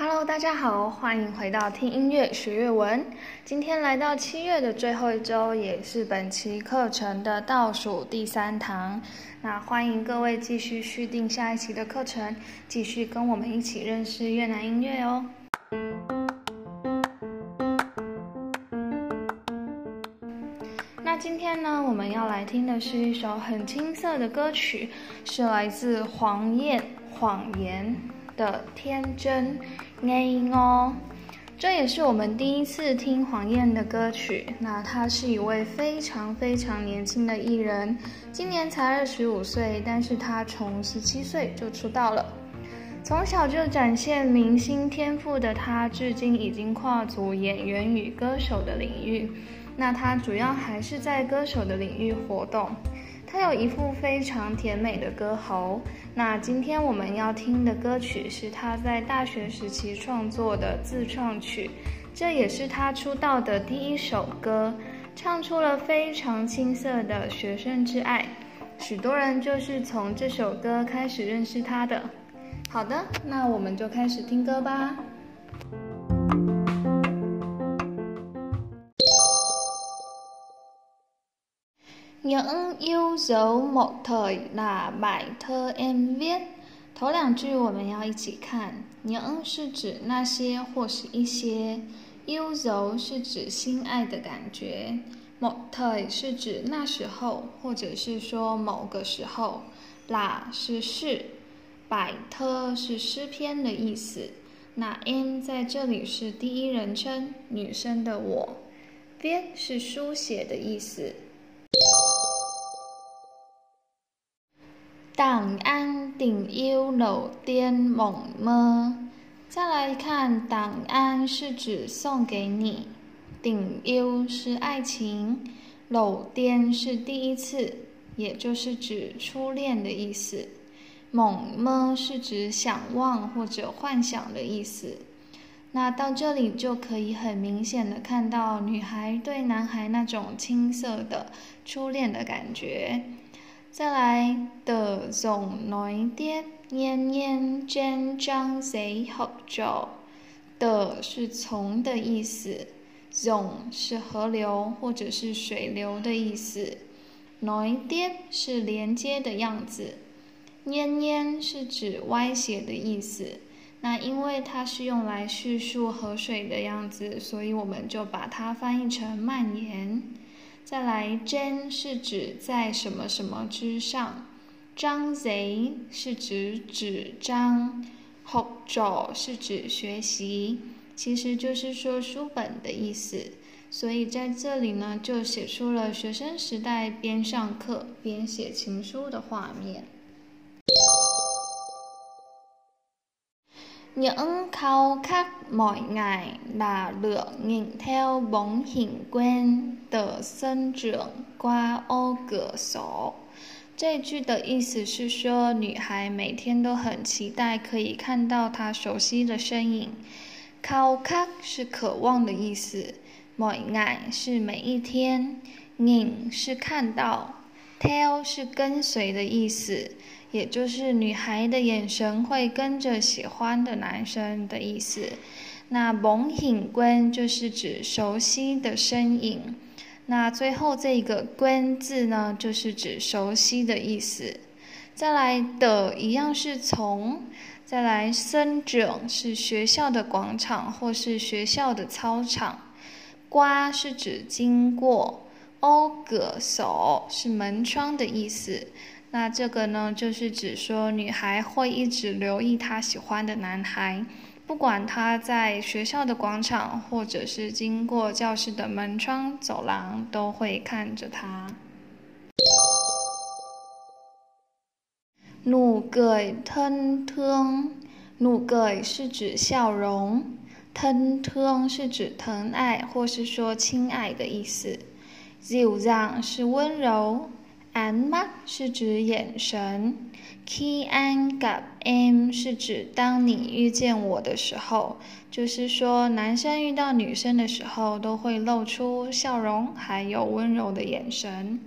Hello，大家好，欢迎回到听音乐学粤文。今天来到七月的最后一周，也是本期课程的倒数第三堂。那欢迎各位继续续订下一期的课程，继续跟我们一起认识越南音乐哦。那今天呢，我们要来听的是一首很青涩的歌曲，是来自黄燕《谎言》的《天真》。哎哦，这也是我们第一次听黄燕的歌曲。那她是一位非常非常年轻的艺人，今年才二十五岁，但是她从十七岁就出道了。从小就展现明星天赋的她，至今已经跨足演员与歌手的领域。那他主要还是在歌手的领域活动，他有一副非常甜美的歌喉。那今天我们要听的歌曲是他在大学时期创作的自创曲，这也是他出道的第一首歌，唱出了非常青涩的学生之爱，许多人就是从这首歌开始认识他的。好的，那我们就开始听歌吧。Những yêu dấu một thời là bài thơ em viết。头两句我们要一起看。những 是指那些或是一些，yêu dấu 是指心爱的感觉，một thời 是指那时候或者是说某个时候，là 是是，bài thơ 是诗篇的意思。那 em 在这里是第一人称，女生的我，viết 是书写的意思。档案顶 yêu đầu tiên mộng mơ。再来看，档案是指送给你，顶幽是爱情，đầu tiên 是第一次，也就是指初恋的意思。猛么是指想望或者幻想的意思。那到这里就可以很明显的看到女孩对男孩那种青涩的初恋的感觉。再来的总来跌念念真章谁合作的是从的意思，总是河流或者是水流的意思，来跌是连接的样子，念念是指歪斜的意思。那因为它是用来叙述河水的样子，所以我们就把它翻译成蔓延。再来，真是指在什么什么之上，张贼是指纸张，学走是指学习，其实就是说书本的意思。所以在这里呢，就写出了学生时代边上课边写情书的画面。Những khao khát mỗi ngày là lượn nhìn theo bóng hình quen 的生长 qua ô cửa sổ。这句的意思是说，女孩每天都很期待可以看到她熟悉的身影。khao khát 是渴望的意思，mỗi ngày 是每一天，nhìn 是看到，theo 是跟随的意思。也就是女孩的眼神会跟着喜欢的男生的意思。那蒙影关就是指熟悉的身影。那最后这个关字呢，就是指熟悉的意思。再来的一样是从，再来生整是学校的广场或是学校的操场。刮是指经过。欧格手是门窗的意思。那这个呢，就是指说女孩会一直留意她喜欢的男孩，不管他在学校的广场，或者是经过教室的门窗、走廊，都会看着他。怒 cười thân thương，怒 cười 是指笑容腾腾是指疼爱或是说亲爱的意思，dịu dàng 是温柔。ánh mắt 是指眼神，khi anh gặp em 是指当你遇见我的时候，就是说男生遇到女生的时候都会露出笑容，还有温柔的眼神。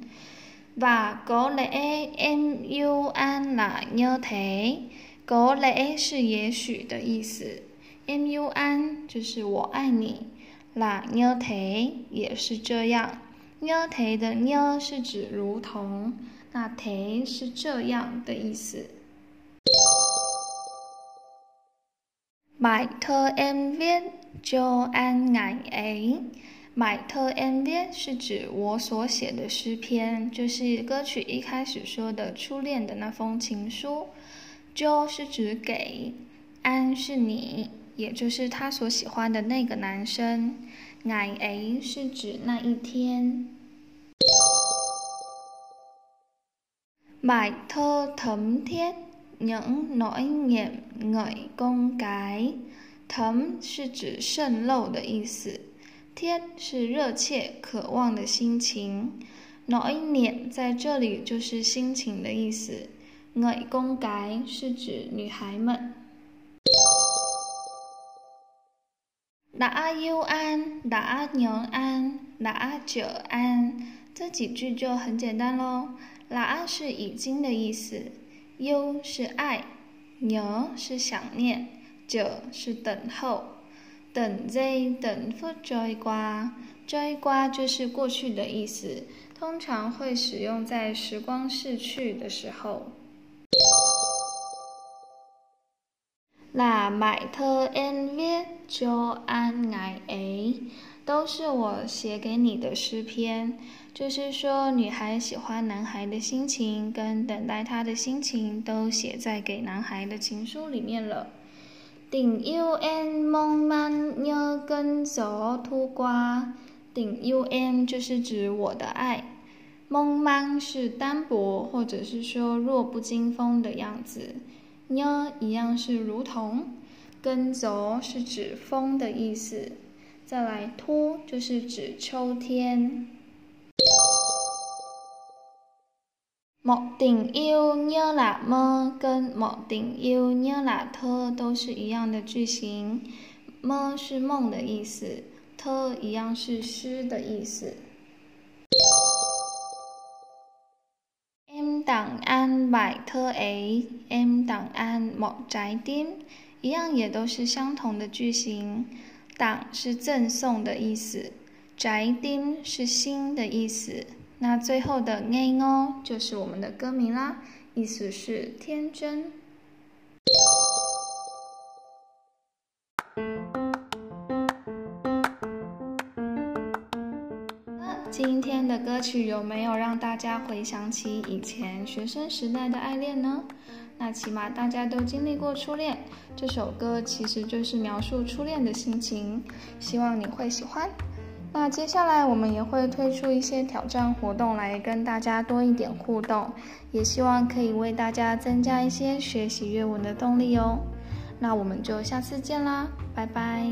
và có lẽ em yêu anh là như thế，có lẽ 是也许的意思，m u an 就是我爱你。啦，như thế 也是这样，như thế 的鸟是指如同，那 thế 是这样的意思。Bài thơ em viết cho anh ngày ấy。Bài thơ em viết 是指我所写的诗篇，就是歌曲一开始说的初恋的那封情书。Jo 是指给，安是你，也就是他所喜欢的那个男生。Ngày ấy 是指那一天。Bài thơ thấm thiết những nỗi niềm ngợi con gái。thấm 是指渗漏的意思，thiết 是热切渴望的心情。nỗi niềm 在这里就是心情的意思。ngợi con gái 是指女孩们。达阿优安，达阿牛安，达阿九安，这几句就很简单喽。达阿是已经的意思，优是爱，牛是想念，九是等候。等在等不追瓜，追瓜就是过去的意思，通常会使用在时光逝去的时候。那买特 n v e 就安奈 a 都是我写给你的诗篇，就是说女孩喜欢男孩的心情跟等待他的心情都写在给男孩的情书里面了。顶 u n 梦慢要跟走土瓜，顶 u n 就是指我的爱，梦慢是单薄或者是说弱不禁风的样子。呢，一样是如同，跟走是指风的意思。再来，突就是指秋天。莫定 yêu như là mơ 跟莫定 yêu như là thơ 都是一样的句型。么是梦的意思特一样是诗的意思。档案百特 A，M 档案某宅丁，一样也都是相同的句型。档是赠送的意思，宅丁是新的意思。那最后的 A 哦，就是我们的歌名啦，意思是天真。今天的歌曲有没有让大家回想起以前学生时代的爱恋呢？那起码大家都经历过初恋，这首歌其实就是描述初恋的心情，希望你会喜欢。那接下来我们也会推出一些挑战活动来跟大家多一点互动，也希望可以为大家增加一些学习粤文的动力哦。那我们就下次见啦，拜拜。